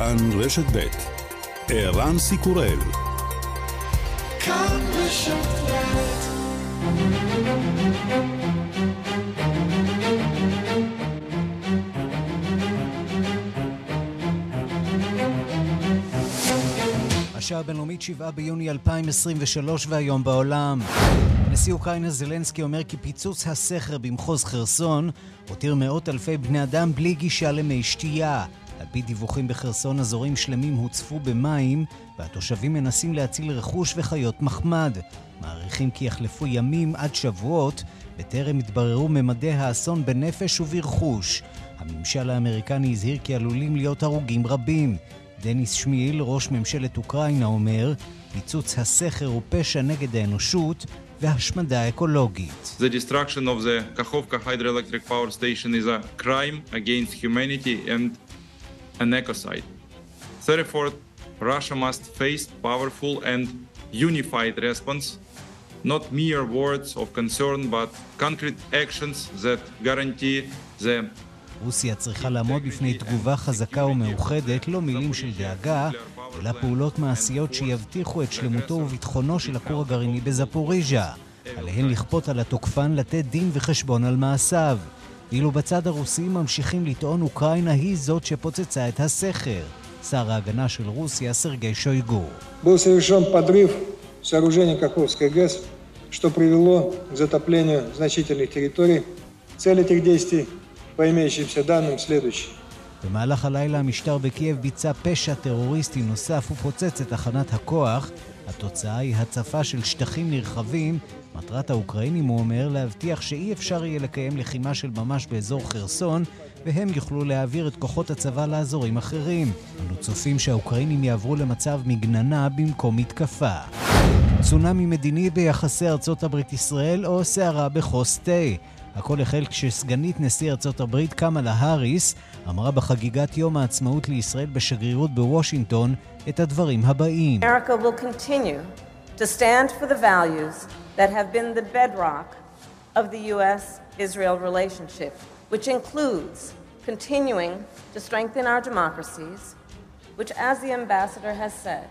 כאן רשת ב' ערן סיקורל כאן רשת השעה הבינלאומית 7 ביוני 2023 והיום בעולם. נשיא אוקראינה זלנסקי אומר כי פיצוץ הסכר במחוז חרסון הותיר מאות אלפי בני אדם בלי גישה למי שתייה. על פי דיווחים בחרסון אזורים שלמים הוצפו במים והתושבים מנסים להציל רכוש וחיות מחמד. מעריכים כי יחלפו ימים עד שבועות בטרם יתבררו ממדי האסון בנפש וברכוש. הממשל האמריקני הזהיר כי עלולים להיות הרוגים רבים. דניס שמיל, ראש ממשלת אוקראינה, אומר פיצוץ הסכר הוא פשע נגד האנושות והשמדה אקולוגית. The destruction of the Kakhovka hydroelectric power station is a crime against humanity and an ecocide. 34. Russia must face powerful and unified response, not mere words of concern, but concrete actions that guarantee the רוסיה צריכה לעמוד בפני תגובה חזקה ומאוחדת, לא מילים של דאגה, אלא פעולות מעשיות שיבטיחו את שלמותו וביטחונו של הכור הגרעיני בזפוריז'ה. עליהן לכפות על התוקפן לתת דין וחשבון על מעשיו. ואילו בצד הרוסי ממשיכים לטעון אוקראינה היא זאת שפוצצה את הסכר. שר ההגנה של רוסיה, סרגי שויגו. что привело к затоплению значительных территорий. Цель этих действий по имеющимся данным следующий. במהלך הלילה המשטר בקייב ביצע פשע טרוריסטי נוסף ופוצץ את תחנת הכוח. התוצאה היא הצפה של שטחים נרחבים. מטרת האוקראינים, הוא אומר, להבטיח שאי אפשר יהיה לקיים לחימה של ממש באזור חרסון, והם יוכלו להעביר את כוחות הצבא לאזורים אחרים. אנו צופים שהאוקראינים יעברו למצב מגננה במקום מתקפה. צונאמי מדיני ביחסי ארצות הברית-ישראל או סערה בחוס תה. הכל החל כשסגנית נשיא ארצות הברית קמאלה האריס אמרה בחגיגת יום העצמאות לישראל בשגרירות בוושינגטון את הדברים הבאים. America will continue to stand for the values that have been the bedrock of the US-Israel relationship, which includes continuing to strengthen our democracies, which, as the ambassador has said,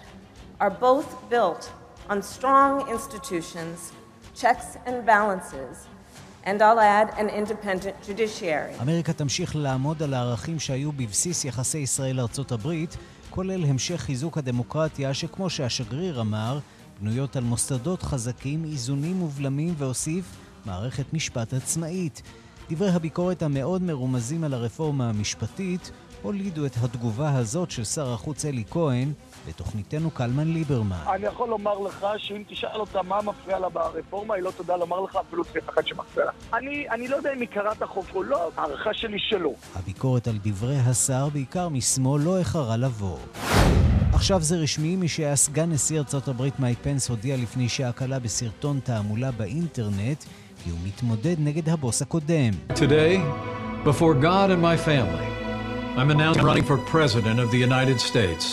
are both built on strong institutions, checks and balances, אמריקה תמשיך לעמוד על הערכים שהיו בבסיס יחסי ישראל-ארצות הברית, כולל המשך חיזוק הדמוקרטיה, שכמו שהשגריר אמר, בנויות על מוסדות חזקים, איזונים ובלמים, והוסיף מערכת משפט עצמאית. דברי הביקורת המאוד מרומזים על הרפורמה המשפטית הולידו את התגובה הזאת של שר החוץ אלי כהן לתוכניתנו קלמן ליברמן. אני יכול לומר לך שאם תשאל אותה מה מפריע לה ברפורמה, היא לא תדע לומר לך אפילו סעיף אחד שמפריע לה. אני, אני לא יודע אם היא קראת החוק או לא, הערכה שלי שלא. הביקורת על דברי השר, בעיקר משמאל, לא איחרה לבוא. עכשיו זה רשמי, מי שהיה סגן נשיא ארצות הברית מייק פנס הודיע לפני שעה קלה בסרטון תעמולה באינטרנט כי הוא מתמודד נגד הבוס הקודם. Today, before God and my family, I'm announcing running for President of the United States.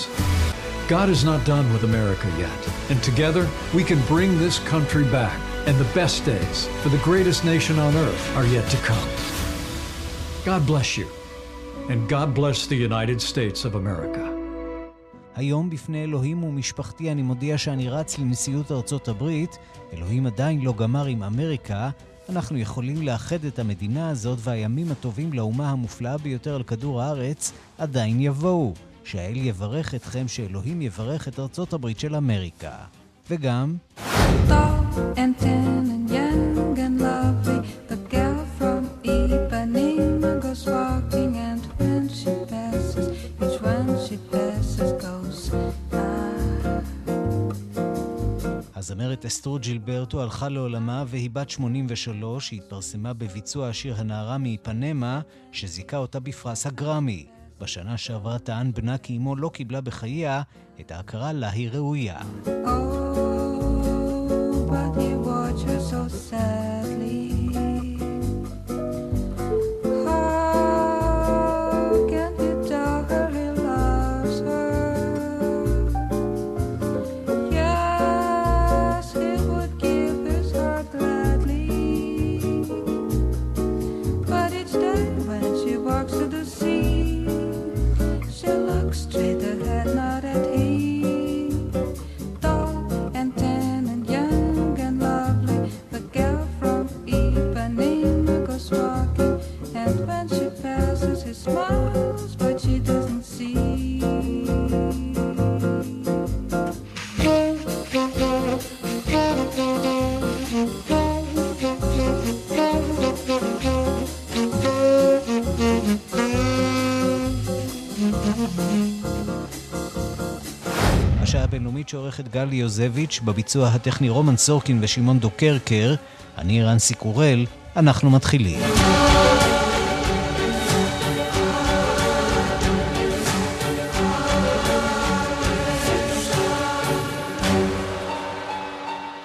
God is not done with America yet, and together we can bring this country back. And the best days for the greatest nation on earth are yet to come. God bless you, and God bless the United States of America. היום בפני אלוהים ומשפחתי אני מודיע שאני רץ לנשיאות ארצות הברית. אלוהים עדיין לא גמר עם אמריקה. אנחנו יכולים לאחד את המדינה הזאת והימים הטובים לאומה המופלאה ביותר על כדור הארץ עדיין יבואו. שהאל יברך אתכם, שאלוהים יברך את ארצות הברית של אמריקה. וגם... הזמרת אסטרו ג'ילברטו הלכה לעולמה והיא בת 83, היא התפרסמה בביצוע השיר הנערה מאיפנמה, שזיכה אותה בפרס הגרמי. בשנה שעברה טען בנה כי אמו לא קיבלה בחייה את ההכרה לה היא ראויה. Oh, הבינלאומית שעורכת גלי יוזביץ', בביצוע הטכני רומן סורקין ושמעון דוקרקר, אני רנסי קורל, אנחנו מתחילים.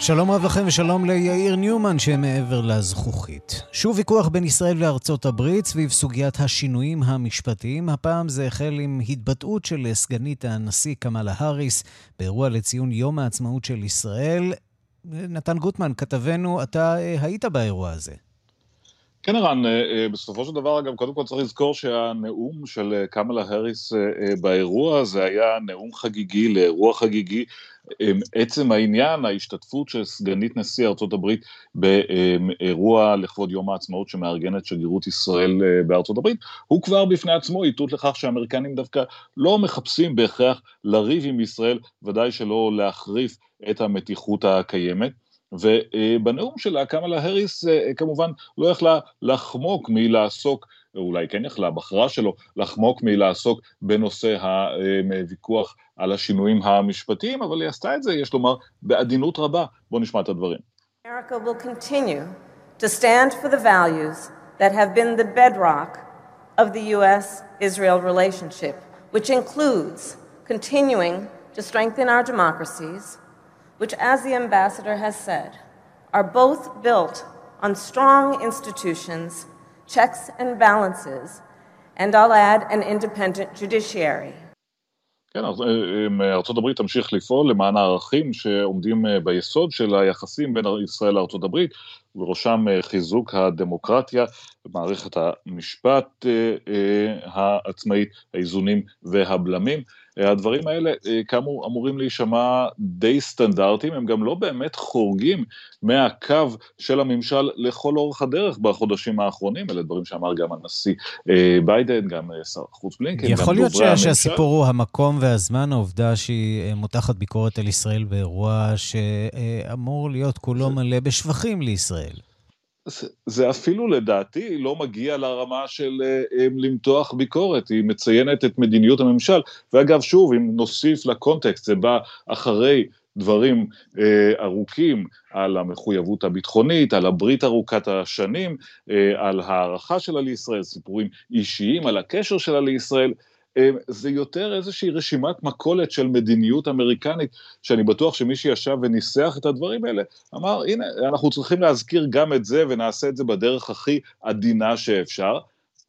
שלום רב לכם ושלום ליאיר ניומן שמעבר לזכוכית. שוב ויכוח בין ישראל לארצות הברית סביב סוגיית השינויים המשפטיים. הפעם זה החל עם התבטאות של סגנית הנשיא קמאלה האריס באירוע לציון יום העצמאות של ישראל. נתן גוטמן, כתבנו, אתה אה, היית באירוע הזה. כן, ערן, אה, אה, בסופו של דבר, אגב, קודם כל צריך לזכור שהנאום של קמאלה האריס באירוע הזה היה נאום חגיגי לאירוע חגיגי עצם העניין, ההשתתפות של סגנית נשיא הברית באירוע לכבוד יום העצמאות שמארגנת שגרירות ישראל אה, הברית, הוא כבר בפני עצמו איתות לכך שהאמריקנים דווקא לא מחפשים בהכרח לריב עם ישראל, ודאי שלא להחריף את המתיחות הקיימת. ובנאום שלה קמאלה האריס אה, כמובן לא יכלה לחמוק מלעסוק ואולי כן יכלה, בחרה שלו, לחמוק מלעסוק בנושא הוויכוח על השינויים המשפטיים, אבל היא עשתה את זה, יש לומר, בעדינות רבה. בואו נשמע את הדברים. America will continue to stand for the values that have been the bedrock of the US-Israel relationship, which includes continuing to strengthen our democracies, which, as the ambassador has said, are both built on strong institutions checks and balances, and I'll add an independent judiciary. כן, ארצות הברית תמשיך לפעול למען הערכים שעומדים ביסוד של היחסים בין ישראל לארצות הברית, ובראשם חיזוק הדמוקרטיה, מערכת המשפט העצמאית, האיזונים והבלמים. הדברים האלה אה, כאמור אמורים להישמע די סטנדרטיים, הם גם לא באמת חורגים מהקו של הממשל לכל אורך הדרך בחודשים האחרונים, אלה דברים שאמר גם הנשיא אה, ביידן, גם אה, שר החוץ בלינקן, גם דוברי הממשל. יכול להיות שהסיפור הוא המקום והזמן, העובדה שהיא מותחת ביקורת על ישראל באירוע שאמור להיות כולו מלא בשבחים לישראל. זה אפילו לדעתי לא מגיע לרמה של אה, למתוח ביקורת, היא מציינת את מדיניות הממשל, ואגב שוב, אם נוסיף לקונטקסט, זה בא אחרי דברים אה, ארוכים על המחויבות הביטחונית, על הברית ארוכת השנים, אה, על הערכה שלה לישראל, סיפורים אישיים, על הקשר שלה לישראל, זה יותר איזושהי רשימת מכולת של מדיניות אמריקנית, שאני בטוח שמי שישב וניסח את הדברים האלה, אמר, הנה, אנחנו צריכים להזכיר גם את זה, ונעשה את זה בדרך הכי עדינה שאפשר.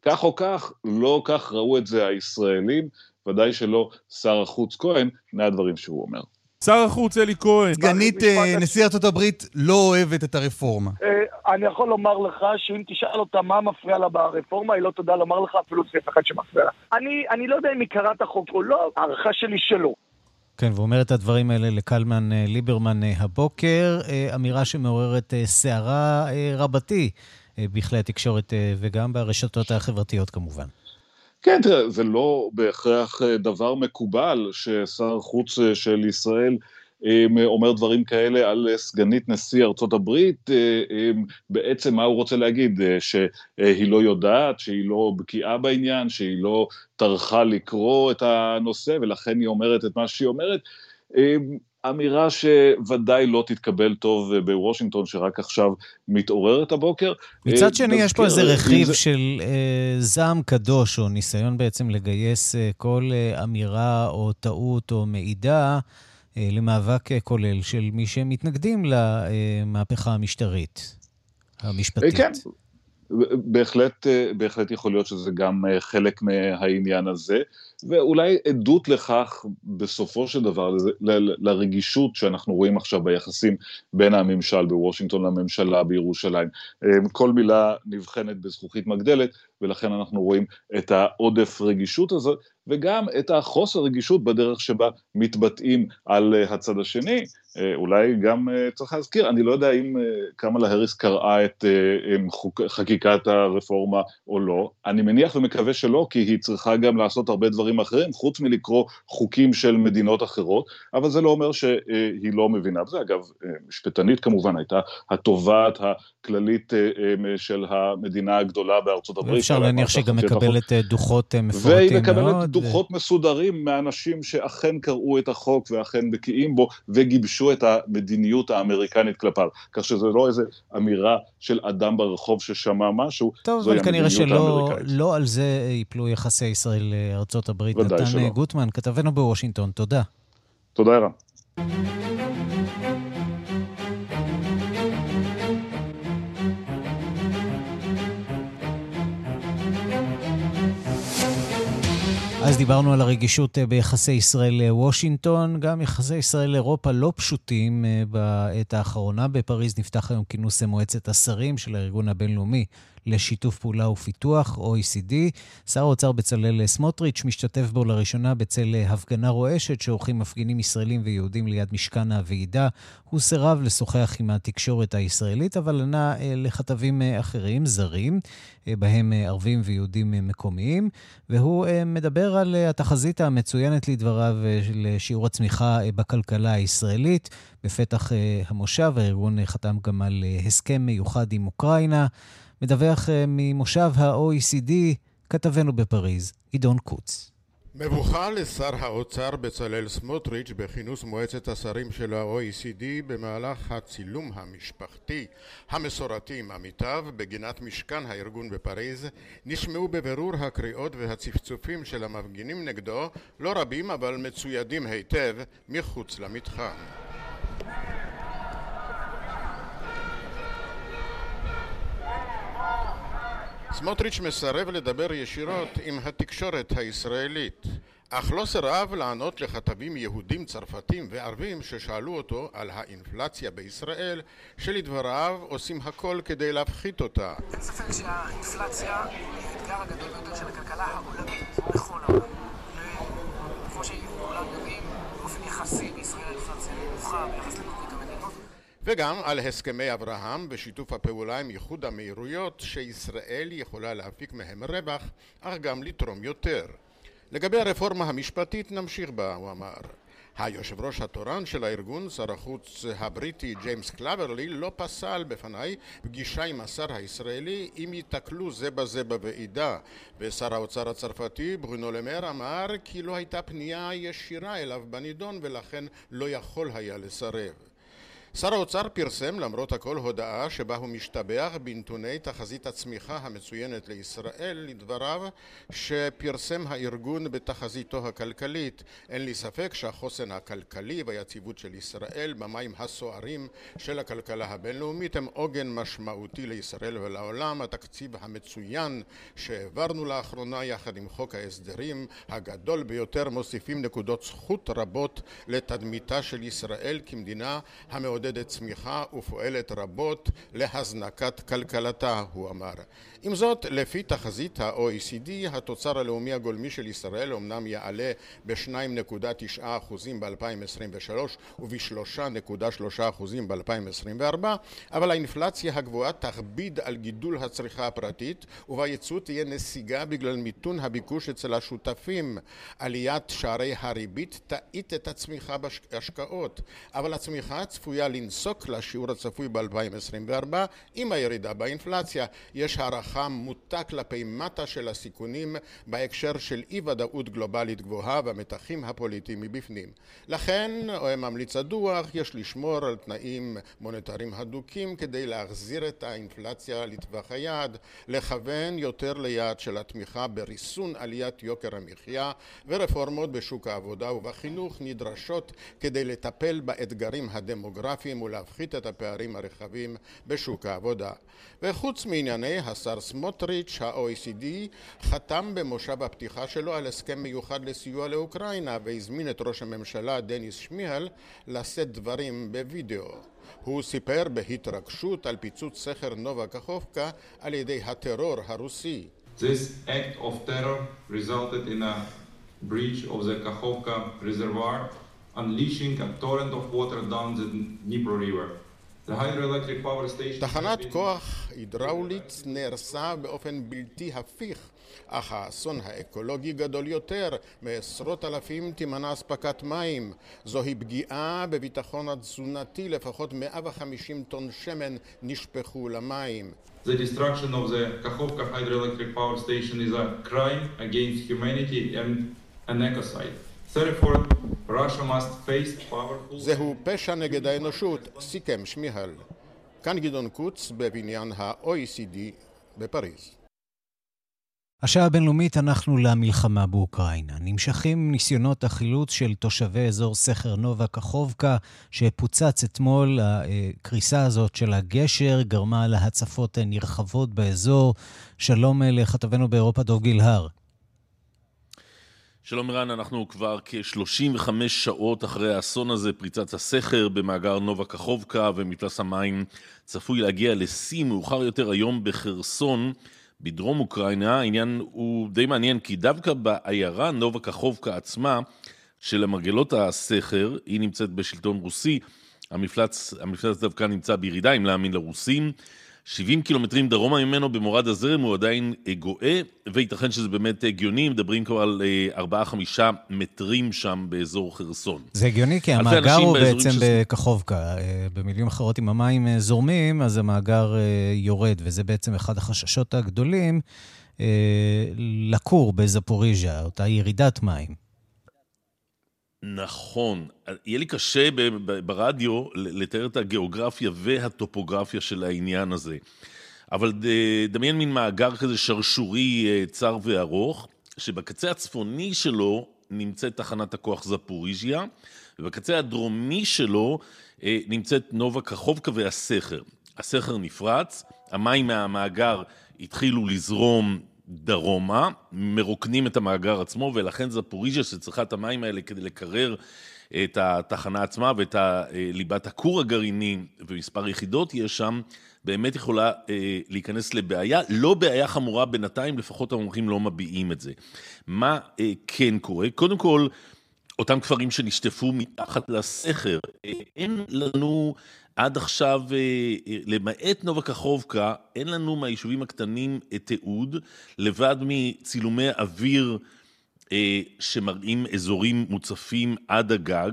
כך או כך, לא כך ראו את זה הישראלים, ודאי שלא שר החוץ כהן, הנה הדברים שהוא אומר. שר החוץ אלי כהן. סגנית אה, נשיא ארצות הברית לא אוהבת את הרפורמה. אה, אני יכול לומר לך שאם תשאל אותה מה מפריע לה ברפורמה, היא לא תדע לומר לך אפילו סעיף אחד שמפריע לה. אני, אני לא יודע אם היא קראת החוק או לא, הערכה שלי שלא. כן, ואומר את הדברים האלה לקלמן אה, ליברמן הבוקר, אמירה שמעוררת סערה רבתי בכלי התקשורת וגם ברשתות החברתיות כמובן. כן, תראה, זה לא בהכרח אה, דבר מקובל ששר חוץ אה, של ישראל אה, אומר דברים כאלה על סגנית נשיא ארצות הברית, בעצם מה הוא רוצה להגיד? שהיא לא יודעת, שהיא לא בקיאה בעניין, שהיא לא טרחה לקרוא את הנושא ולכן היא אומרת את מה שהיא אומרת. אמירה שוודאי לא תתקבל טוב בוושינגטון, שרק עכשיו מתעוררת הבוקר. מצד אה, שני, יש פה איזה רכיב זה... של אה, זעם קדוש, או ניסיון בעצם לגייס אה, כל אה, אמירה או טעות או מעידה אה, למאבק אה, כולל של מי שמתנגדים למהפכה המשטרית, המשפטית. כן. בהחלט, בהחלט יכול להיות שזה גם חלק מהעניין הזה. ואולי עדות לכך בסופו של דבר לרגישות שאנחנו רואים עכשיו ביחסים בין הממשל בוושינגטון לממשלה בירושלים. אמ, כל מילה נבחנת בזכוכית מגדלת, ולכן אנחנו רואים את העודף רגישות הזאת, וגם את החוסר רגישות בדרך שבה מתבטאים על הצד השני. אה, אולי גם אה, צריך להזכיר, אני לא יודע אם אה, קמאלה האריס קראה את חקיקת הרפורמה או לא, אני מניח ומקווה שלא, כי היא צריכה גם לעשות הרבה דברים אחרים, חוץ מלקרוא חוקים של מדינות אחרות, אבל זה לא אומר שהיא לא מבינה בזה. אגב, משפטנית כמובן, הייתה התובעת הכללית של המדינה הגדולה בארצות הברית. ואפשר להניח שהיא גם מקבלת דוחות מפורטים מאוד. והיא מקבלת דוחות מסודרים מאנשים שאכן קראו את החוק ואכן בקיאים בו, וגיבשו גיבשו את המדיניות האמריקנית כלפיו, כך שזו לא איזו אמירה של אדם ברחוב ששמע משהו, טוב, אבל כנראה שלא לא על זה ייפלו יחסי ישראל-ארצות הברית. נתן שלא. גוטמן, כתבנו בוושינגטון, תודה. תודה, ערן. אז דיברנו על הרגישות אה, ביחסי ישראל-וושינגטון, גם יחסי ישראל-אירופה לא פשוטים אה, בעת האחרונה. בפריז נפתח היום כינוס מועצת השרים של הארגון הבינלאומי לשיתוף פעולה ופיתוח, OECD. שר האוצר בצלאל סמוטריץ' משתתף בו לראשונה בצל הפגנה רועשת שעורכים מפגינים ישראלים ויהודים ליד משכן הוועידה. הוא סירב לשוחח עם התקשורת הישראלית, אבל ענה אה, לכתבים אה, אחרים, זרים, אה, בהם ערבים ויהודים מקומיים, והוא מדבר על התחזית המצוינת לדבריו לשיעור הצמיחה בכלכלה הישראלית. בפתח המושב הארגון חתם גם על הסכם מיוחד עם אוקראינה. מדווח אה, ממושב ה-OECD, כתבנו בפריז, גדעון קוץ. מבוכה לשר האוצר בצלאל סמוטריץ' בכינוס מועצת השרים של ה-OECD במהלך הצילום המשפחתי המסורתי עם עמיתיו בגינת משכן הארגון בפריז נשמעו בבירור הקריאות והצפצופים של המפגינים נגדו לא רבים אבל מצוידים היטב מחוץ למתחם סמוטריץ' מסרב לדבר ישירות עם התקשורת הישראלית, אך לא סירב לענות לכתבים יהודים, צרפתים וערבים ששאלו אותו על האינפלציה בישראל, שלדבריו עושים הכל כדי להפחית אותה. אין ספק שהאינפלציה היא האתגר הגדול ביותר של הכלכלה העולמית בכל העולם. כמו שכולם יודעים, באופן יחסי בישראל האינפלציה נמוכה ביחס. וגם על הסכמי אברהם ושיתוף הפעולה עם איחוד האמירויות שישראל יכולה להפיק מהם רווח אך גם לתרום יותר. לגבי הרפורמה המשפטית נמשיך בה, הוא אמר. היושב ראש התורן של הארגון, שר החוץ הבריטי ג'יימס קלברלי, לא פסל בפניי פגישה עם השר הישראלי אם ייתקלו זה בזה בוועידה ושר האוצר הצרפתי ברונו למר אמר כי לא הייתה פנייה ישירה אליו בנידון ולכן לא יכול היה לסרב שר האוצר פרסם למרות הכל הודעה שבה הוא משתבח בנתוני תחזית הצמיחה המצוינת לישראל לדבריו שפרסם הארגון בתחזיתו הכלכלית. אין לי ספק שהחוסן הכלכלי והיציבות של ישראל במים הסוערים של הכלכלה הבינלאומית הם עוגן משמעותי לישראל ולעולם. התקציב המצוין שהעברנו לאחרונה יחד עם חוק ההסדרים הגדול ביותר מוסיפים נקודות זכות רבות לתדמיתה של ישראל כמדינה המעודדת מעודדת צמיחה ופועלת רבות להזנקת כלכלתה, הוא אמר. עם זאת, לפי תחזית ה-OECD, התוצר הלאומי הגולמי של ישראל אמנם יעלה ב-2.9% ב-2023 וב-3.3% ב-2024, אבל האינפלציה הגבוהה תכביד על גידול הצריכה הפרטית וביצוא תהיה נסיגה בגלל מיתון הביקוש אצל השותפים. עליית שערי הריבית תאט את הצמיחה בהשקעות, אבל הצמיחה צפויה לנסוק לשיעור הצפוי ב-2024 עם הירידה באינפלציה. יש הערכה מוטה כלפי מטה של הסיכונים בהקשר של אי ודאות גלובלית גבוהה והמתחים הפוליטיים מבפנים. לכן, ממליץ הדוח, יש לשמור על תנאים מוניטריים הדוקים כדי להחזיר את האינפלציה לטווח היעד, לכוון יותר ליעד של התמיכה בריסון עליית יוקר המחיה ורפורמות בשוק העבודה ובחינוך נדרשות כדי לטפל באתגרים הדמוגרפיים הדמוגרפיים ולהפחית את הפערים הרחבים בשוק העבודה. וחוץ מענייני השר סמוטריץ', ה-OECD חתם במושב הפתיחה שלו על הסכם מיוחד לסיוע לאוקראינה והזמין את ראש הממשלה דניס שמיאל לשאת דברים בווידאו. הוא סיפר בהתרגשות על פיצוץ סכר נובה קחובקה על ידי הטרור הרוסי. This act of terror resulted in a breach of the Kakhovka reservoir unleashing a torrent of water down the Dnipro River. The hydroelectric power station... תחנת כוח הידראולית נהרסה באופן בלתי הפיך, אך האסון האקולוגי גדול יותר, מעשרות אלפים תימנע אספקת מים. זוהי פגיעה בביטחון התזונתי, לפחות 150 טון שמן נשפכו למים. The destruction of the Kakhovka hydroelectric power station is a crime against humanity and an ecocide. זהו פשע נגד האנושות, סיכם שמיהל. כאן גדעון קוץ בבניין ה-OECD בפריז. השעה הבינלאומית אנחנו למלחמה באוקראינה. נמשכים ניסיונות החילוץ של תושבי אזור סכר נובה קחובקה, שפוצץ אתמול. הקריסה הזאת של הגשר גרמה להצפות נרחבות באזור. שלום לכתבנו באירופה, דוב גילהר. שלום ערן, אנחנו כבר כ-35 שעות אחרי האסון הזה, פריצת הסכר במאגר נובה קחובקה ומפלס המים צפוי להגיע לשיא מאוחר יותר היום בחרסון בדרום אוקראינה. העניין הוא די מעניין כי דווקא בעיירה נובה קחובקה עצמה של המרגלות הסכר, היא נמצאת בשלטון רוסי, המפלץ, המפלץ דווקא נמצא בירידה אם להאמין לרוסים. 70 קילומטרים דרומה ממנו במורד הזרם הוא עדיין גואה, וייתכן שזה באמת הגיוני, מדברים כבר על 4-5 מטרים שם באזור חרסון. זה הגיוני כי המאגר הוא בעצם ש... בכחובקה. במילים אחרות, אם המים זורמים, אז המאגר יורד, וזה בעצם אחד החששות הגדולים לכור בזפוריז'ה, אותה ירידת מים. נכון. יהיה לי קשה ברדיו לתאר את הגיאוגרפיה והטופוגרפיה של העניין הזה. אבל דמיין מין מאגר כזה שרשורי אה, צר וארוך, שבקצה הצפוני שלו נמצאת תחנת הכוח זפוריז'יה, ובקצה הדרומי שלו אה, נמצאת נובה קחובקה והסכר. הסכר נפרץ, המים מהמאגר התחילו לזרום דרומה, מרוקנים את המאגר עצמו, ולכן זפוריז'ה שצריכה את המים האלה כדי לקרר את התחנה עצמה ואת ליבת הכור הגרעיני ומספר יחידות יש שם, באמת יכולה אה, להיכנס לבעיה, לא בעיה חמורה בינתיים, לפחות המומחים לא מביעים את זה. מה אה, כן קורה? קודם כל, אותם כפרים שנשטפו מתחת לסכר, אה, אין לנו עד עכשיו, אה, אה, למעט נובה קחובקה, אין לנו מהיישובים הקטנים תיעוד, לבד מצילומי אוויר שמראים אזורים מוצפים עד הגג,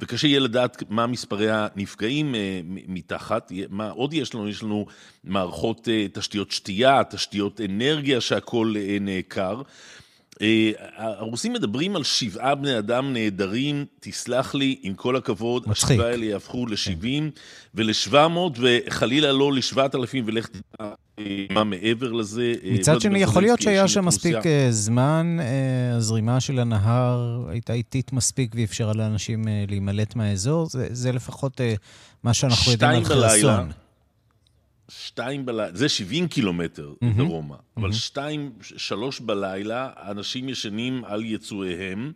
וקשה יהיה לדעת מה מספרי הנפגעים מתחת. מה עוד יש לנו? יש לנו מערכות תשתיות שתייה, תשתיות אנרגיה, שהכול נעקר. אה, הרוסים מדברים על שבעה בני אדם נהדרים, תסלח לי, עם כל הכבוד, מצחיק. השבעה האלה יהפכו ל-70 ול-700 וחלילה לא ל-7,000 ולך תדע אה, מה מעבר לזה. אה, מצד שני, יכול להיות שהיה שם מספיק זמן, הזרימה של הנהר הייתה איטית מספיק ואפשרה לאנשים להימלט מהאזור, זה, זה לפחות מה שאנחנו יודעים על חרסון. שתיים בלילה, זה 70 קילומטר mm-hmm. דרומה, mm-hmm. אבל שתיים, שלוש בלילה, אנשים ישנים על יצואיהם.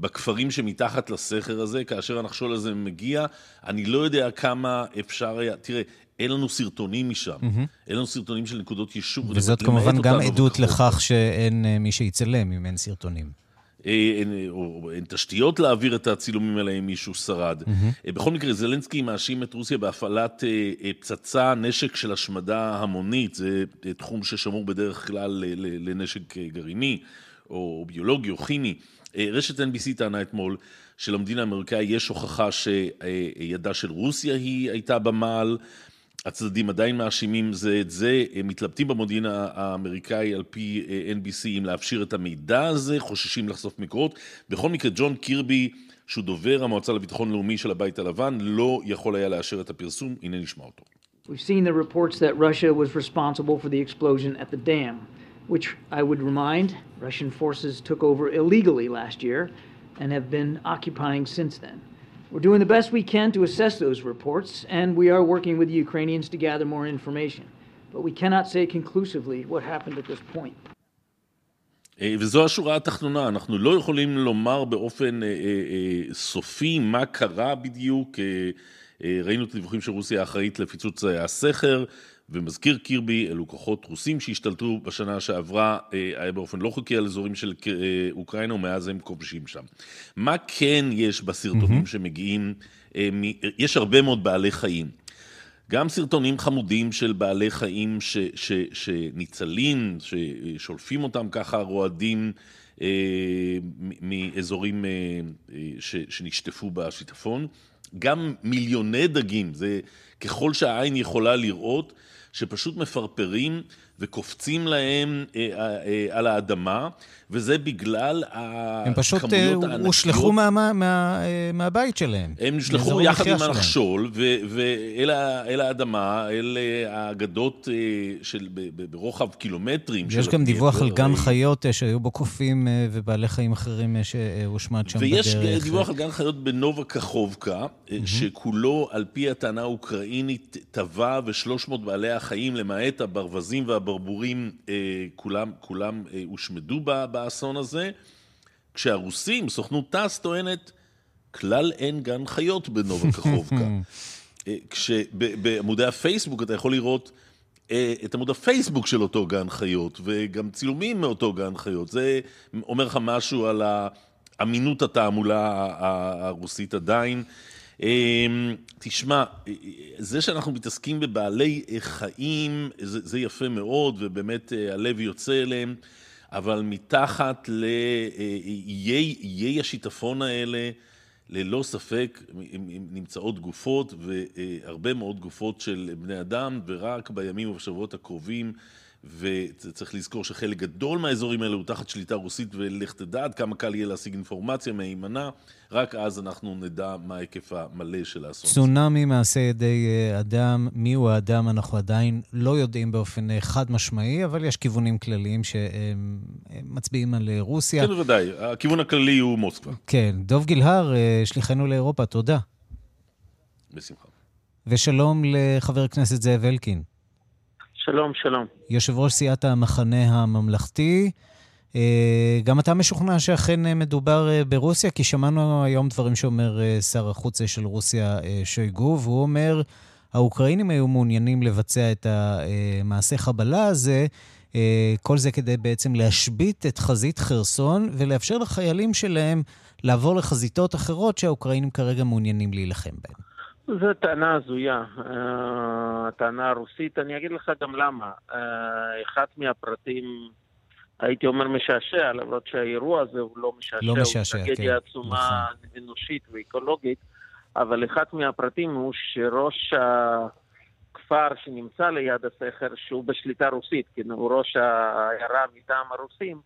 בכפרים שמתחת לסכר הזה, כאשר הנחשול הזה מגיע, אני לא יודע כמה אפשר היה, תראה, אין לנו סרטונים משם, mm-hmm. אין לנו סרטונים של נקודות יישוב. וזאת כמובן גם עדות לכך שאין אה, מי שיצלם אם אין סרטונים. אין, או אין תשתיות להעביר את הצילומים האלה אם מישהו שרד. Mm-hmm. בכל מקרה, זלנסקי מאשים את רוסיה בהפעלת אה, אה, פצצה, נשק של השמדה המונית, זה תחום ששמור בדרך כלל לנשק גרעיני, או ביולוגי או כימי. רשת NBC טענה אתמול שלמדינה האמריקאי יש הוכחה שידה של רוסיה היא הייתה במעל. הצדדים עדיין מאשימים זה את זה, הם מתלבטים במודיעין האמריקאי על פי אה, NBC אם להפשיר את המידע הזה, חוששים לחשוף מקורות. בכל מקרה, ג'ון קירבי, שהוא דובר המועצה לביטחון לאומי של הבית הלבן, לא יכול היה לאשר את הפרסום, הנה נשמע אותו. We've seen the reports that Russia was responsible for the explosion at the dam, which I would remind, Russian forces took over illegally last year and have been occupying since then. We're doing the best we can to assess those reports, and we are working with the Ukrainians to gather more information. But we cannot say conclusively what happened at this point. וזו השורה התחתונה, אנחנו לא יכולים לומר באופן אה, אה, סופי מה קרה בדיוק, אה, ראינו את הדיווחים של רוסיה האחראית לפיצוץ הסכר, ומזכיר קירבי, אלו כוחות רוסים שהשתלטו בשנה שעברה, היה באופן לא חוקי על אזורים של אוקראינה, ומאז הם כובשים שם. מה כן יש בסרטונים mm-hmm. שמגיעים? יש הרבה מאוד בעלי חיים. גם סרטונים חמודים של בעלי חיים ש, ש, שניצלים, ששולפים אותם ככה רועדים אה, מאזורים אה, ש, שנשטפו בשיטפון. גם מיליוני דגים, זה ככל שהעין יכולה לראות, שפשוט מפרפרים וקופצים להם אה, אה, אה, על האדמה, וזה בגלל הם פשוט הושלכו מה, מה, מה, מהבית שלהם. הם נשלחו יחד עם הנחשול ואל האדמה, אל האגדות של, ברוחב קילומטרים. יש גם דיווח על גן חיות שהיו בו קופים ובעלי חיים אחרים שהושמד שם ויש בדרך. ויש דיווח על גן חיות בנובה קחובקה, mm-hmm. שכולו, על פי הטענה האוקראינית, טבע ושלוש מאות בעלי החיים, למעט הברווזים וה... הברבורים אה, כולם, כולם אה, הושמדו באסון הזה, כשהרוסים, סוכנות טס טוענת, כלל אין גן חיות בנובה קחובקה. אה, כשבעמודי הפייסבוק אתה יכול לראות את עמוד הפייסבוק של אותו גן חיות, וגם צילומים מאותו גן חיות. זה אומר לך משהו על אמינות התעמולה הרוסית עדיין. אמ, תשמע, זה שאנחנו מתעסקים בבעלי חיים, זה, זה יפה מאוד, ובאמת אה, הלב יוצא אליהם, אבל מתחת לאיי השיטפון האלה, ללא ספק נמצאות גופות, והרבה מאוד גופות של בני אדם, ורק בימים ובשבועות הקרובים וצריך לזכור שחלק גדול מהאזורים האלה הוא תחת שליטה רוסית, ולך תדע עד כמה קל יהיה להשיג אינפורמציה מהימנה, רק אז אנחנו נדע מה ההיקף המלא של האסון. צונאמי מעשה ידי אה, אדם, מיהו האדם, אנחנו עדיין לא יודעים באופן אה, חד משמעי, אבל יש כיוונים כלליים שמצביעים על אה, רוסיה. כן, בוודאי. הכיוון הכללי הוא מוסקבה. כן. דוב גילהר, שליחנו לאירופה, תודה. בשמחה. ושלום לחבר הכנסת זאב אלקין. שלום, שלום. יושב ראש סיעת המחנה הממלכתי. אה, גם אתה משוכנע שאכן אה, מדובר אה, ברוסיה? כי שמענו היום דברים שאומר שר החוץ של רוסיה, שויגו, והוא אומר, האוקראינים היו מעוניינים לבצע את המעשה חבלה הזה, כל זה כדי בעצם להשבית את חזית חרסון ולאפשר לחיילים שלהם לעבור לחזיתות אחרות שהאוקראינים כרגע מעוניינים להילחם בהן. זו טענה הזויה, הטענה הרוסית. אני אגיד לך גם למה. אחד מהפרטים, הייתי אומר משעשע, למרות שהאירוע הזה הוא לא משעשע, לא משעשע, הוא טרגדיה כן. עצומה נכון. אנושית ואקולוגית, אבל אחד מהפרטים הוא שראש הכפר שנמצא ליד הסכר, שהוא בשליטה רוסית, כן, הוא ראש העיירה מטעם הרוסים,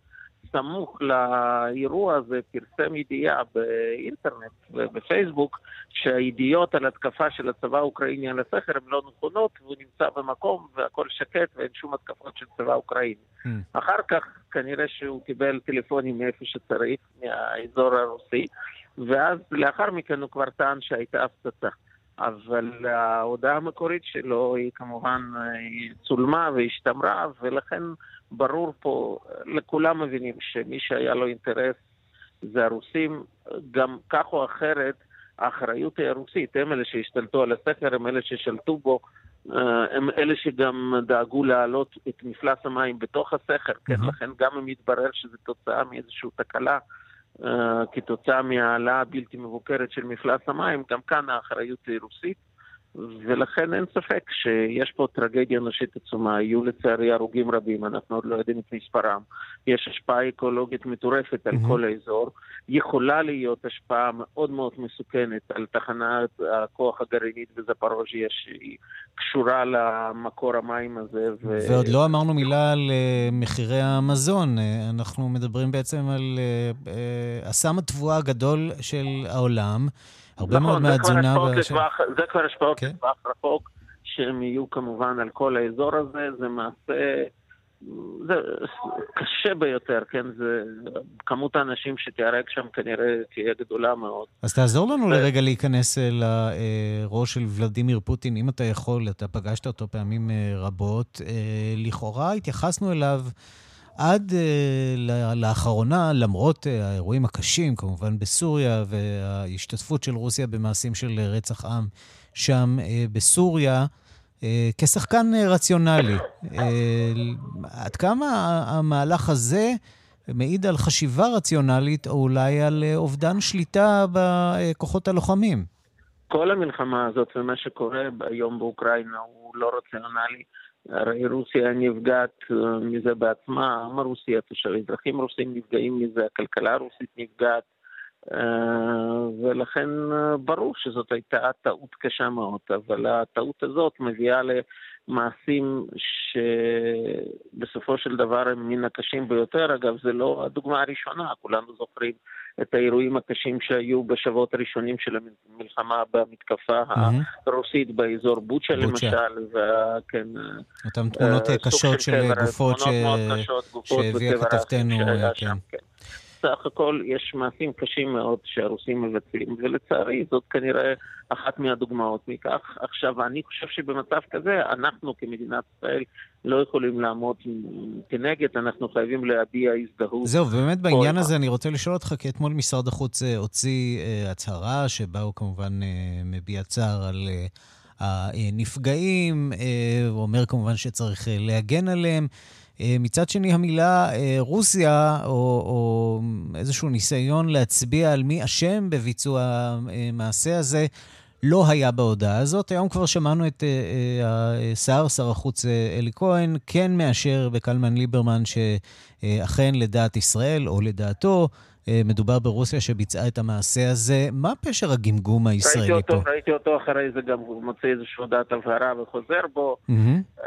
סמוך לאירוע הזה פרסם ידיעה באינטרנט ובפייסבוק שהידיעות על התקפה של הצבא האוקראיני על הסכר הן לא נכונות והוא נמצא במקום והכל שקט ואין שום התקפות של צבא אוקראיני. Mm. אחר כך כנראה שהוא קיבל טלפונים מאיפה שצריך, מהאזור הרוסי, ואז לאחר מכן הוא כבר טען שהייתה הפצצה. אבל ההודעה המקורית שלו היא כמובן צולמה והשתמרה, ולכן ברור פה, לכולם מבינים שמי שהיה לו אינטרס זה הרוסים, גם כך או אחרת, האחריות היא הרוסית, הם אלה שהשתלטו על הסכר, הם אלה ששלטו בו, אה, הם אלה שגם דאגו להעלות את מפלס המים בתוך הסכר, כן. לכן גם אם יתברר שזה תוצאה מאיזושהי תקלה, כתוצאה מהעלאה בלתי מבוקרת של מפלס המים, גם כאן האחריות היא רוסית. ולכן אין ספק שיש פה טרגדיה אנושית עצומה. יהיו לצערי הרוגים רבים, אנחנו עוד לא יודעים את מספרם. יש השפעה אקולוגית מטורפת על mm-hmm. כל האזור. יכולה להיות השפעה מאוד מאוד מסוכנת על תחנת הכוח הגרעינית בזפרוז'יה, שהיא קשורה למקור המים הזה. ו... ועוד לא אמרנו מילה על uh, מחירי המזון. Uh, אנחנו מדברים בעצם על אסם התבואה הגדול של העולם. הרבה נכון, מאוד מהתזונה... ב... זה כבר השפעות כן? לטווח רחוק, שהם יהיו כמובן על כל האזור הזה, זה מעשה... זה קשה ביותר, כן? זה... כמות האנשים שתיהרג שם כנראה תהיה גדולה מאוד. אז תעזור לנו ו... לרגע להיכנס לראש של ולדימיר פוטין, אם אתה יכול, אתה פגשת אותו פעמים אה, רבות. אה, לכאורה התייחסנו אליו... עד uh, לאחרונה, למרות uh, האירועים הקשים, כמובן בסוריה, וההשתתפות של רוסיה במעשים של רצח עם שם uh, בסוריה, כשחקן רציונלי. עד כמה המהלך הזה מעיד על חשיבה רציונלית, או אולי על אובדן שליטה בכוחות הלוחמים? כל המלחמה הזאת ומה שקורה היום באוקראינה הוא לא רציונלי. הרי רוסיה נפגעת מזה בעצמה, העם הרוסי, האזרחים הרוסים נפגעים מזה, הכלכלה הרוסית נפגעת. ולכן ברור שזאת הייתה טעות קשה מאוד, אבל הטעות הזאת מביאה למעשים שבסופו של דבר הם מן הקשים ביותר. אגב, זה לא הדוגמה הראשונה, כולנו זוכרים את האירועים הקשים שהיו בשבועות הראשונים של המלחמה במתקפה mm-hmm. הרוסית באזור בוצ'ה למשל, וכן... אותן תמונות קשות של גופות שהביאה כתבתנו, כן. סך הכל יש מעשים קשים מאוד שהרוסים מבצעים, ולצערי זאת כנראה אחת מהדוגמאות מכך. עכשיו, אני חושב שבמצב כזה, אנחנו כמדינת ישראל לא יכולים לעמוד כנגד, אנחנו חייבים להביע הזדהות. זהו, באמת בעניין הזה אני רוצה לשאול אותך, כי אתמול משרד החוץ אה, הוציא uh, הצהרה, שבה הוא כמובן uh, מביע צער על... Uh, הנפגעים, הוא אומר כמובן שצריך להגן עליהם. אה, מצד שני, המילה אה, רוסיה, או, או איזשהו ניסיון להצביע על מי אשם בביצוע המעשה הזה, לא היה בהודעה הזאת. היום כבר שמענו את השר, שר החוץ אלי כהן, כן מאשר בקלמן ליברמן שאכן לדעת ישראל, או לדעתו, אה, מדובר ברוסיה שביצעה את המעשה הזה. מה פשר הגמגום הישראלי ראיתי אותו, פה? ראיתי אותו אחרי זה גם, הוא מוצא איזושהי הודעת הבהרה וחוזר בו. Mm-hmm.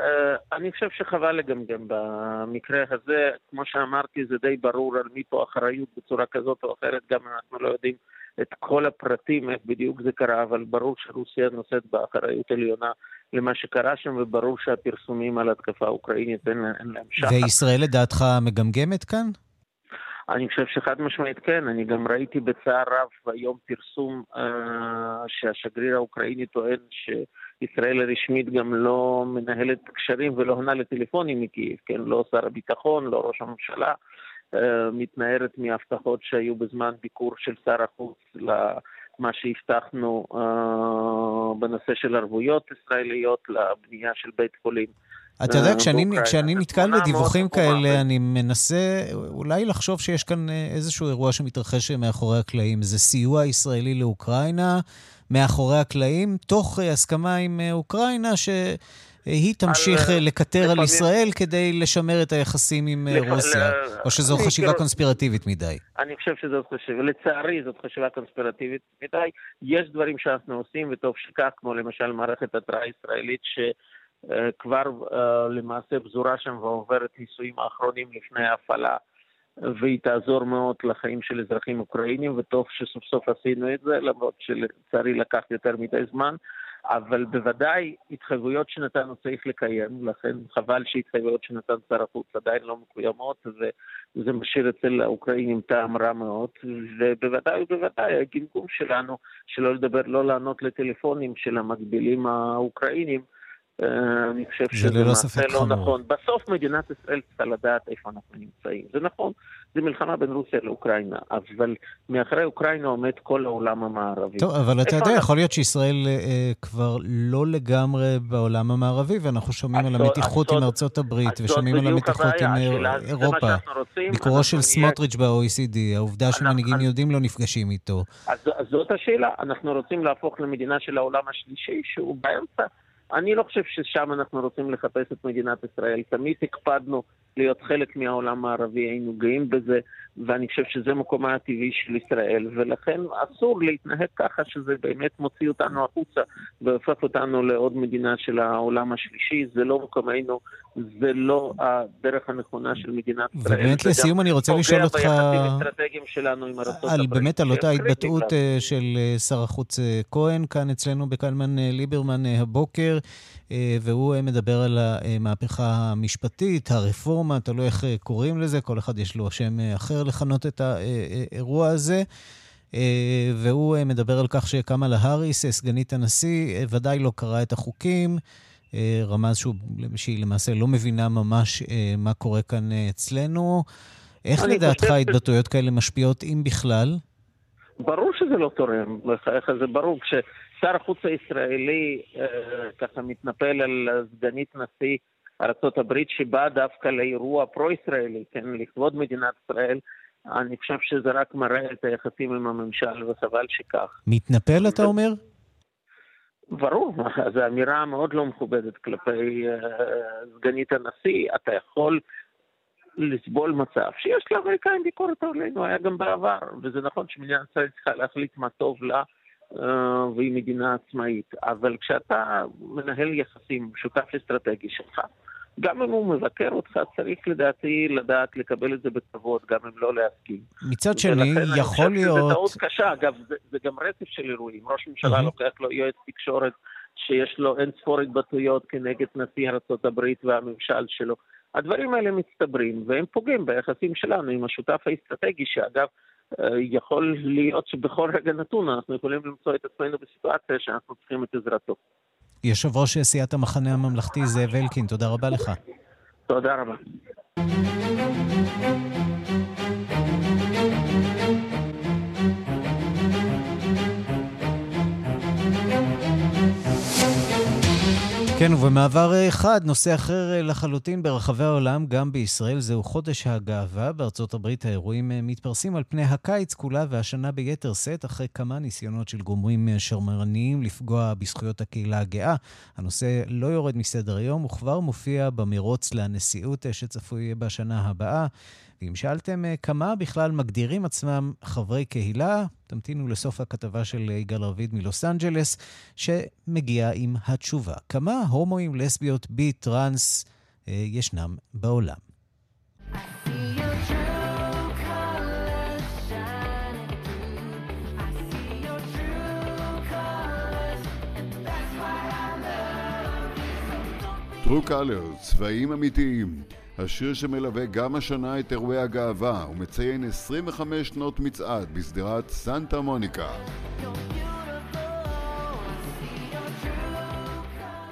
אני חושב שחבל לגמגם במקרה הזה. כמו שאמרתי, זה די ברור על מי פה אחריות בצורה כזאת או אחרת, גם אם אנחנו לא יודעים את כל הפרטים, איך בדיוק זה קרה, אבל ברור שרוסיה נושאת באחריות עליונה למה שקרה שם, וברור שהפרסומים על התקפה האוקראינית אין להם שחר. וישראל לדעתך מגמגמת כאן? אני חושב שחד משמעית כן, אני גם ראיתי בצער רב היום פרסום אה, שהשגריר האוקראיני טוען שישראל הרשמית גם לא מנהלת קשרים ולא עונה לטלפונים מקייב, כן, לא שר הביטחון, לא ראש הממשלה, אה, מתנערת מהבטחות שהיו בזמן ביקור של שר החוץ למה שהבטחנו אה, בנושא של ערבויות ישראליות לבנייה של בית חולים. אתה יודע, כשאני, כשאני נתקל בדיווחים כאלה, אני מנסה אולי לחשוב שיש כאן אה, איזשהו אירוע שמתרחש מאחורי הקלעים. זה סיוע ישראלי לאוקראינה מאחורי הקלעים, תוך אה, הסכמה עם אה, אוקראינה, שהיא תמשיך על, לקטר על ישראל כדי לשמר את היחסים עם לפ... רוסיה, או שזו חשיבה כאילו... קונספירטיבית מדי? אני חושב שזו חשיבה, לצערי זאת חשיבה קונספירטיבית מדי. יש דברים שאנחנו עושים, וטוב שכך, כמו למשל מערכת התראה ישראלית, ש... אה, כבר אה, למעשה פזורה שם ועוברת ניסויים האחרונים לפני ההפעלה והיא תעזור מאוד לחיים של אזרחים אוקראינים וטוב שסוף סוף עשינו את זה למרות שלצערי לקח יותר מדי זמן אבל בוודאי התחייבויות שנתנו צריך לקיים, לכן חבל שהתחייבויות שנתן שר החוץ עדיין לא מקוימות, וזה משאיר אצל האוקראינים טעם רע מאוד, ובוודאי ובוודאי הגמגום שלנו, שלא לדבר, לא לענות לטלפונים של המקבילים האוקראינים, אני חושב שזה מעשה לא נכון. בסוף מדינת ישראל צריכה לדעת איפה אנחנו נמצאים. זה נכון, זה מלחמה בין רוסיה לאוקראינה, אבל מאחורי אוקראינה עומד כל העולם המערבי. טוב, אבל אתה יודע, יכול להיות שישראל אה, כבר לא לגמרי בעולם המערבי, ואנחנו שומעים על המתיחות עם ארצות הברית, ושומעים על המתיחות עם אירופה. ביקורו של סמוטריץ' ב-OECD, העובדה שמנהיגים יהודים לא נפגשים איתו. אז זאת השאלה, אנחנו רוצים להפוך למדינה של העולם השלישי, שהוא באמצע. אני לא חושב ששם אנחנו רוצים לחפש את מדינת ישראל. תמיד הקפדנו להיות חלק מהעולם הערבי, היינו גאים בזה, ואני חושב שזה מקומה הטבעי של ישראל, ולכן אסור להתנהג ככה שזה באמת מוציא אותנו החוצה והופך אותנו לעוד מדינה של העולם השלישי. זה לא מקומנו, זה לא הדרך הנכונה של מדינת ישראל. ובאמת לסיום אני רוצה לשאול אותך... על, באמת על אותה התבטאות אה, של אה, שר החוץ אה, כהן כאן אצלנו בקלמן ליברמן הבוקר. והוא מדבר על המהפכה המשפטית, הרפורמה, תלוי איך קוראים לזה, כל אחד יש לו שם אחר לכנות את האירוע הזה. והוא מדבר על כך שקמאלה האריס, סגנית הנשיא, ודאי לא קרא את החוקים. רמז שהוא, שהיא למעשה לא מבינה ממש מה קורה כאן אצלנו. איך לדעתך התבטאויות כאלה משפיעות, אם בכלל? ברור שזה לא תורם, בחייך זה ברור. כששר החוץ הישראלי אה, ככה מתנפל על סגנית נשיא ארה"ב שבאה דווקא לאירוע פרו-ישראלי, כן, לכבוד מדינת ישראל, אני חושב שזה רק מראה את היחסים עם הממשל, וחבל שכך. מתנפל, אתה אומר? ברור, זו אמירה מאוד לא מכובדת כלפי uh, סגנית הנשיא. אתה יכול לסבול מצב שיש לאמריקאים ביקורת עלינו, היה גם בעבר, וזה נכון שמדינת ישראל צריכה להחליט מה טוב לה, uh, והיא מדינה עצמאית. אבל כשאתה מנהל יחסים, שותף אסטרטגי שלך, גם אם הוא מבקר אותך, צריך לדעתי לדעת לקבל את זה בכבוד, גם אם לא להסכים. מצד שני, יכול להיות... זו טעות קשה, אגב, זה, זה גם רצף של אירועים. ראש ממשלה. לוקח לו יועץ תקשורת שיש לו אין ספור התבטאויות כנגד נשיא ארה"ב והממשל שלו. הדברים האלה מצטברים, והם פוגעים ביחסים שלנו עם השותף האסטרטגי, שאגב, אה, יכול להיות שבכל רגע נתון אנחנו יכולים למצוא את עצמנו בסיטואציה שאנחנו צריכים את עזרתו. יושב ראש סיעת המחנה הממלכתי זאב אלקין, תודה רבה לך. תודה רבה. כן, ובמעבר אחד, נושא אחר לחלוטין ברחבי העולם, גם בישראל, זהו חודש הגאווה. בארצות הברית האירועים מתפרסים על פני הקיץ כולה, והשנה ביתר שאת, אחרי כמה ניסיונות של גומרים שמרניים לפגוע בזכויות הקהילה הגאה. הנושא לא יורד מסדר היום, וכבר מופיע במרוץ לנשיאות שצפוי בשנה הבאה. ואם שאלתם אה, כמה בכלל מגדירים עצמם חברי קהילה, תמתינו לסוף הכתבה של יגאל רביד מלוס אנג'לס, שמגיע עם התשובה. כמה הומואים, לסביות, בי, טראנס אה, ישנם בעולם. טרו קלר, צבעים אמיתיים. השיר שמלווה גם השנה את אירועי הגאווה ומציין 25 שנות מצעד בשדרת סנטה מוניקה.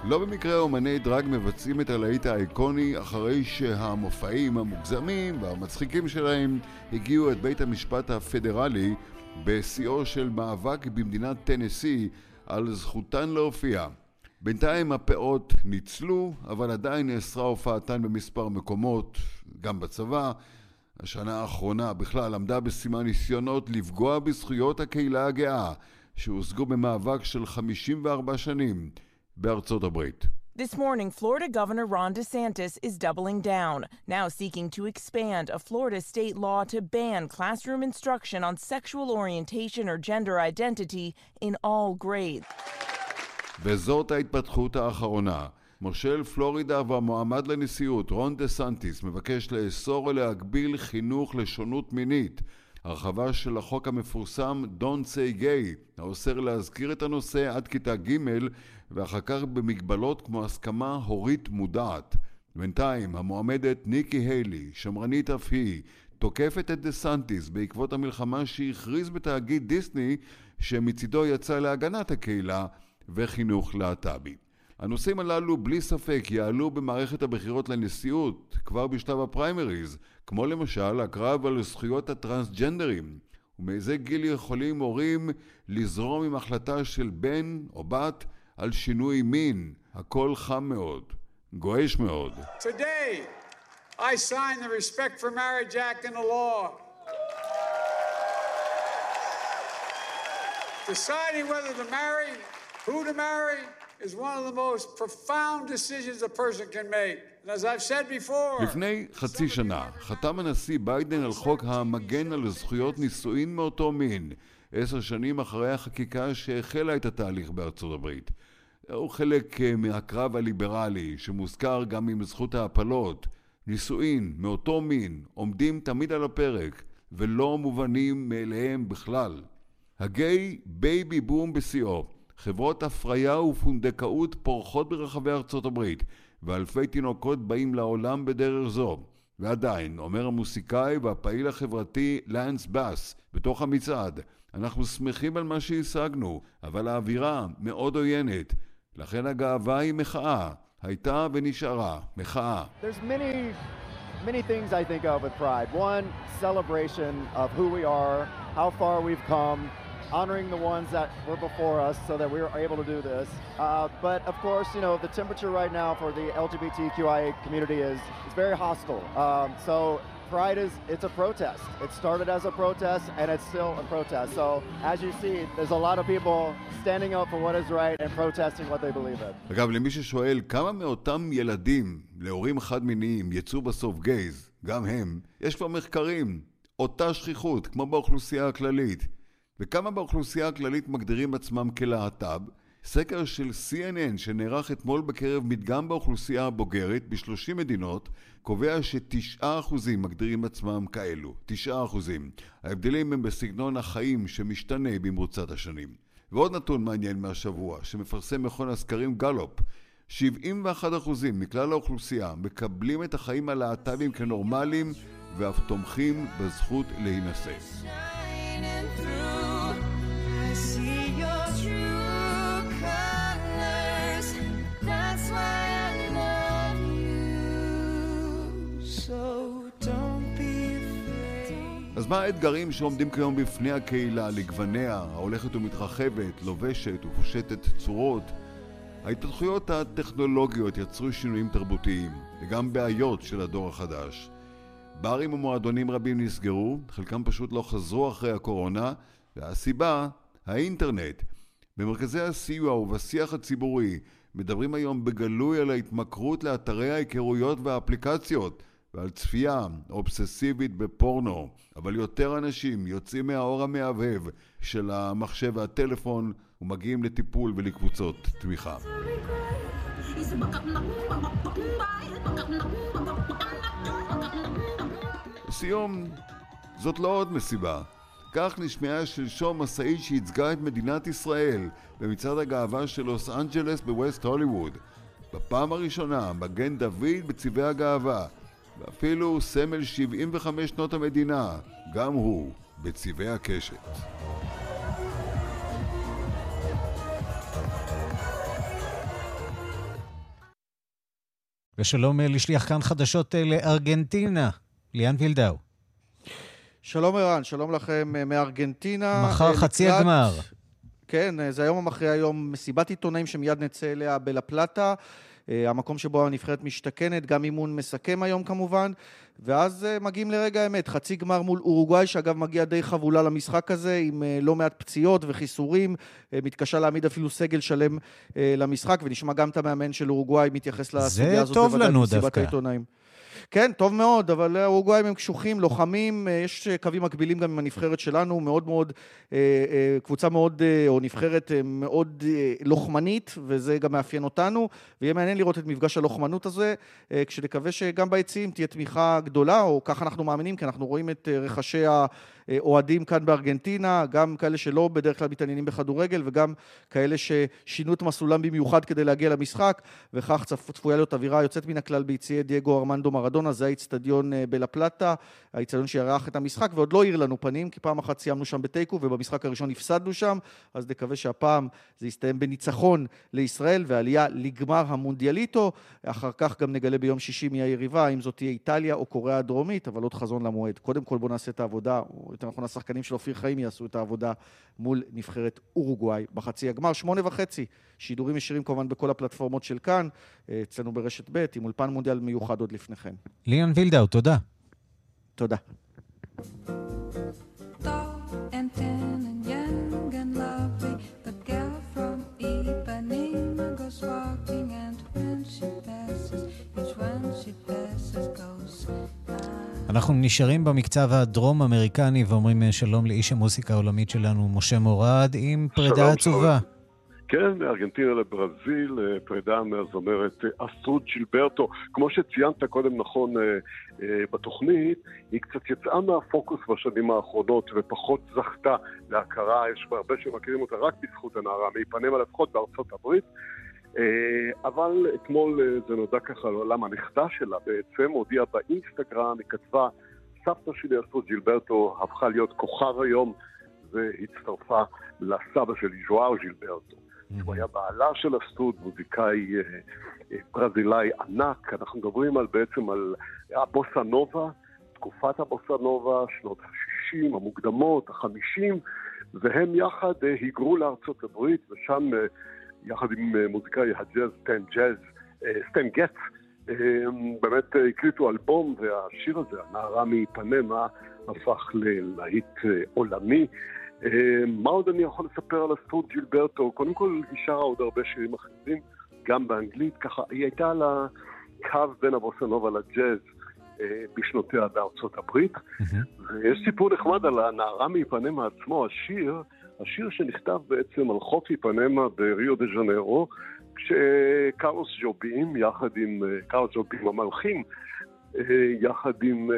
לא במקרה אומני דרג מבצעים את הלהיט האיקוני אחרי שהמופעים המוגזמים והמצחיקים שלהם הגיעו את בית המשפט הפדרלי בשיאו של מאבק במדינת טנסי על זכותן להופיע. בינתיים הפאות ניצלו, אבל עדיין נאסרה הופעתן במספר מקומות, גם בצבא. השנה האחרונה בכלל עמדה בסימן ניסיונות לפגוע בזכויות הקהילה הגאה, שהושגו במאבק של 54 שנים בארצות הברית. This morning, Florida Governor Ron DeSantis is doubling down, now seeking to expand a Florida state law to ban classroom instruction on sexual orientation or gender identity in all grades. וזאת ההתפתחות האחרונה. מושל פלורידה והמועמד לנשיאות, רון דה סנטיס, מבקש לאסור ולהגביל חינוך לשונות מינית. הרחבה של החוק המפורסם Don't say gay, האוסר להזכיר את הנושא עד כיתה ג' ואחר כך במגבלות כמו הסכמה הורית מודעת. בינתיים המועמדת ניקי היילי, שמרנית אף היא, תוקפת את דה סנטיס בעקבות המלחמה שהכריז בתאגיד דיסני שמצידו יצא להגנת הקהילה וחינוך להט"בי. הנושאים הללו בלי ספק יעלו במערכת הבחירות לנשיאות כבר בשלב הפריימריז, כמו למשל הקרב על זכויות הטרנסג'נדרים. ומאיזה גיל יכולים הורים לזרום עם החלטה של בן או בת על שינוי מין? הכל חם מאוד, גועש מאוד. Today, I sign the Respect for Marriage Act in the law. Deciding whether to marry Who to marry is one of the most profound decisions a person can make. לפני חצי שנה חתם הנשיא ביידן על חוק המגן על זכויות נישואין מאותו מין, עשר שנים אחרי החקיקה שהחלה את התהליך בארצות הברית. הוא חלק אה, מהקרב הליברלי שמוזכר גם עם זכות ההפלות. נישואין מאותו מין עומדים תמיד על הפרק ולא מובנים מאליהם בכלל. ה gay baby boom בשיאו חברות הפריה ופונדקאות פורחות ברחבי ארצות הברית, ואלפי תינוקות באים לעולם בדרך זו. ועדיין, אומר המוסיקאי והפעיל החברתי לאנס באס בתוך המצעד, אנחנו שמחים על מה שהשגנו, אבל האווירה מאוד עוינת. לכן הגאווה היא מחאה. הייתה ונשארה מחאה. Many things I think of with pride. One, celebration of who we are, how far we've come, honoring the ones that were before us so that we were able to do this. Uh, but of course, you know, the temperature right now for the LGBTQIA community is, is very hostile. Um, so Pride is it's a protest. It started as a protest and it's still a protest. So as you see, there's a lot of people standing up for what is right and protesting what they believe in. אגב, למי ששואל כמה מאותם ילדים להורים חד-מיניים יצאו בסוף גייז, גם הם, יש כבר מחקרים, אותה שכיחות כמו באוכלוסייה הכללית. וכמה באוכלוסייה הכללית מגדירים עצמם כלהט"ב? סקר של CNN שנערך אתמול בקרב מדגם באוכלוסייה הבוגרת ב-30 מדינות קובע ש-9% מגדירים עצמם כאלו. 9%. ההבדלים הם בסגנון החיים שמשתנה במרוצת השנים. ועוד נתון מעניין מהשבוע שמפרסם מכון הסקרים גלופ 71% מכלל האוכלוסייה מקבלים את החיים הלהט"בים כנורמליים ואף תומכים בזכות להינשא. אז מה האתגרים שעומדים כיום בפני הקהילה לגווניה, ההולכת ומתרחבת, לובשת ופושטת צורות? ההתפתחויות הטכנולוגיות יצרו שינויים תרבותיים, וגם בעיות של הדור החדש. ברים ומועדונים רבים נסגרו, חלקם פשוט לא חזרו אחרי הקורונה, והסיבה, האינטרנט. במרכזי הסיוע ובשיח הציבורי מדברים היום בגלוי על ההתמכרות לאתרי ההיכרויות והאפליקציות ועל צפייה אובססיבית בפורנו, אבל יותר אנשים יוצאים מהאור המהבהב של המחשב והטלפון ומגיעים לטיפול ולקבוצות תמיכה. לסיום, זאת לא עוד מסיבה. כך נשמעה שלשום משאית שייצגה את מדינת ישראל במצעד הגאווה של לוס אנג'לס בווסט הוליווד. בפעם הראשונה מגן דוד בצבעי הגאווה, ואפילו סמל 75 שנות המדינה, גם הוא בצבעי הקשת. ושלום אה, לשליח כאן חדשות אה, לארגנטינה, ליאן וילדאו. שלום ערן, שלום לכם אה, מארגנטינה. מחר חצי לקראת- הגמר. כן, זה היום המכריע היום מסיבת עיתונאים שמיד נצא אליה בלה פלטה. אה, המקום שבו הנבחרת משתכנת, גם אימון מסכם היום כמובן, ואז אה, מגיעים לרגע האמת, חצי גמר מול אורוגוואי, שאגב מגיע די חבולה למשחק הזה, עם אה, לא מעט פציעות וחיסורים, מתקשה להעמיד אפילו סגל שלם למשחק, ונשמע גם את המאמן של אורוגוואי מתייחס לסוגיה הזאת טוב בוודאי לנו דווקא. העיתונאים. כן, טוב מאוד, אבל האורוגוואים הם קשוחים, לוחמים, אה, יש קווים מקבילים גם עם הנבחרת שלנו, מאוד מאוד, אה, אה, קבוצה מאוד, או נבחרת מאוד לוחמנית, וזה גם מאפיין אותנו, ויהיה מעניין לראות את מפגש הלוחמנות הזה, כשנקווה שגם ביציעים תהיה תמיכה גדולה, או כך אנחנו מאמינים, כי אנחנו רואים את רחשי האוהדים כאן בארגנטינה, גם כאלה שלא בדרך כלל מתעניינים בכדורגל, וגם כאלה ששינו את מסלולם במיוחד כדי להגיע למשחק, וכך צפ- צפויה להיות אווירה יוצאת מן הכלל ביציעי דייגו ארמנדו מרדונה, זה האיצטדיון אה, בלה פלטה, האיצטדיון שירח את המשחק, ועוד לא האיר לנו פנים, כי פעם אחת סיימנו שם בתיקו, ובמשחק הראשון הפסדנו שם, אז נקווה שהפעם זה יסתיים בניצחון לישראל, ועלייה לגמר המונדיאליטו, אחר כך גם נגלה ביום שישי מי היריבה, האם זאת תהיה איטליה או קוריאה הדרומית, אבל עוד חזון למועד. קודם כל בואו נעשה את העבודה, או יותר נכון השחקנים של אופיר חיים יעשו את העבודה מול נבחרת אורוגוואי בחצי הגמר, שמונה וחצי, שידורים ישירים כמובן בכל הפלטפורמות של כאן, אה, אצלנו ברשת ב', עם אולפן מונדיאל מיוחד עוד לפני כן. ליאן וילדאו, תודה. תודה. אנחנו נשארים במקצב הדרום-אמריקני ואומרים אה, שלום לאיש המוסיקה העולמית שלנו, משה מורד, עם פרידה שלום, עצובה. כן, מארגנטינה לברזיל, אה, פרידה מהזמרת אה, אסטרוד ג'ילברטו. כמו שציינת קודם נכון אה, בתוכנית, היא קצת יצאה מהפוקוס בשנים האחרונות ופחות זכתה להכרה, יש הרבה שמכירים אותה רק בזכות הנערה, מאיפנמה לפחות בארצות הברית. אבל אתמול זה נודע ככה לעולם, הנכדה שלה בעצם הודיעה באינסטגרם, היא כתבה, סבתא שלי אסטרוד ז'ילברטו הפכה להיות כוכב היום והצטרפה לסבא שלי, ז'ואאו ז'ילברטו. שהוא היה בעלה של אסטרוד, מוזיקאי אה, אה, ברזילאי ענק. אנחנו מדברים על, בעצם על הבוסה נובה, תקופת הבוסה נובה, שנות ה-60 המוקדמות, ה-50, והם יחד אה, היגרו לארצות הברית, ושם יחד עם מוזיקאי הג'אז סטן גץ, סטן גץ, באמת הקליטו אלבום, והשיר הזה, הנערה מאיפנמה, הפך ללהיט עולמי. אה, מה עוד אני יכול לספר על אסטרוד ג'ילברטו? קודם כל, היא שרה עוד הרבה שירים אחרים, גם באנגלית, ככה, היא הייתה על הקו בין הבוסנובה לג'אז. אה, בשנותיה בארצות הברית. ויש סיפור נחמד על הנערה מאיפנמה עצמו, השיר, השיר שנכתב בעצם על חוף איפנמה בריו דה ז'נרו, כשקרלוס ג'ובים, יחד עם אה, קרלוס ג'ובים המלחין, יחד עם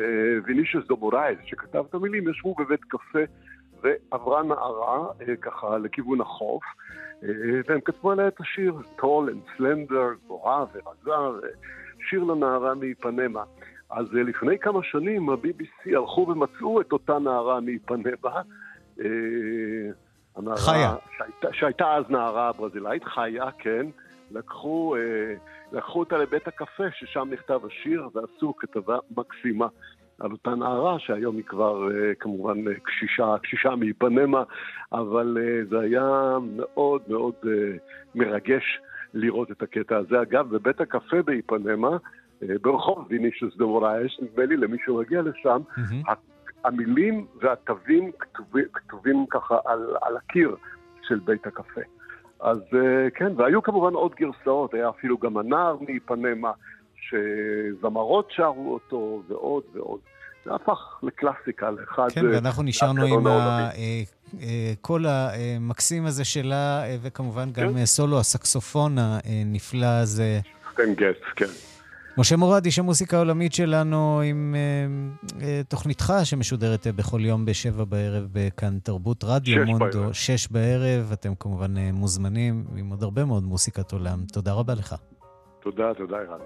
וינישיוס דה מוראיס, שכתב את המילים, ישבו בבית קפה ועברה נערה אה, ככה לכיוון החוף, אה, והם כתבו עליה את השיר, tall and slender, גבוהה ורזה, שיר לנערה מאיפנמה. אז אה, לפני כמה שנים ה-BBC הלכו ומצאו את אותה נערה מאיפנמה. אה, הנערה חיה. שהייתה, שהייתה אז נערה ברזילאית, חיה, כן. לקחו, אה, לקחו אותה לבית הקפה, ששם נכתב השיר, ועשו כתבה מקסימה על אותה נערה, שהיום היא כבר אה, כמובן אה, קשישה, קשישה מאיפנמה, אבל אה, זה היה מאוד מאוד מרגש לראות את הקטע הזה. אגב, בבית הקפה באיפנמה, ברחוב וינישוס דמורייש, נדמה לי למי שמגיע לשם, המילים והתווים כתובים, כתובים ככה על, על הקיר של בית הקפה. אז כן, והיו כמובן עוד גרסאות, היה אפילו גם הנער מאיפנמה, שזמרות שרו אותו, ועוד ועוד. זה הפך לקלאסיקה, לאחד... כן, אה, ואנחנו נשארנו עם. הקול המקסים הזה שלה, אה, וכמובן גם כן. אה, סולו הסקסופון הנפלא הזה. סטן גץ, כן. משה מורד, איש המוסיקה העולמית שלנו, עם אה, אה, תוכניתך שמשודרת אה, בכל יום בשבע בערב בכאן תרבות רדיו שש מונדו, בערב. שש בערב. אתם כמובן אה, מוזמנים עם עוד הרבה מאוד מוסיקת עולם. תודה רבה לך. תודה, תודה, ערן.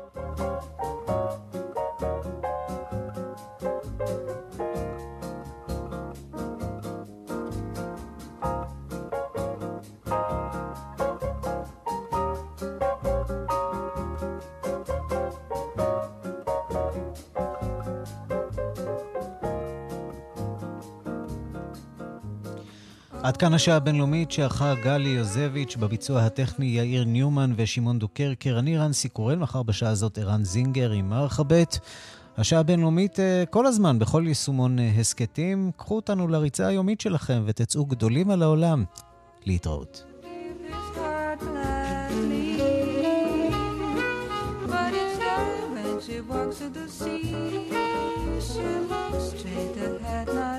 עד כאן השעה הבינלאומית שערכה גלי יוזביץ', בביצוע הטכני יאיר ניומן ושמעון דוקרקר. אני רנסי קורל, מחר בשעה הזאת ערן זינגר עם ב'. השעה הבינלאומית אה, כל הזמן, בכל יישומון אה, הסכתים. קחו אותנו לריצה היומית שלכם ותצאו גדולים על העולם. להתראות. She walks to the sea, she looks straight ahead, not.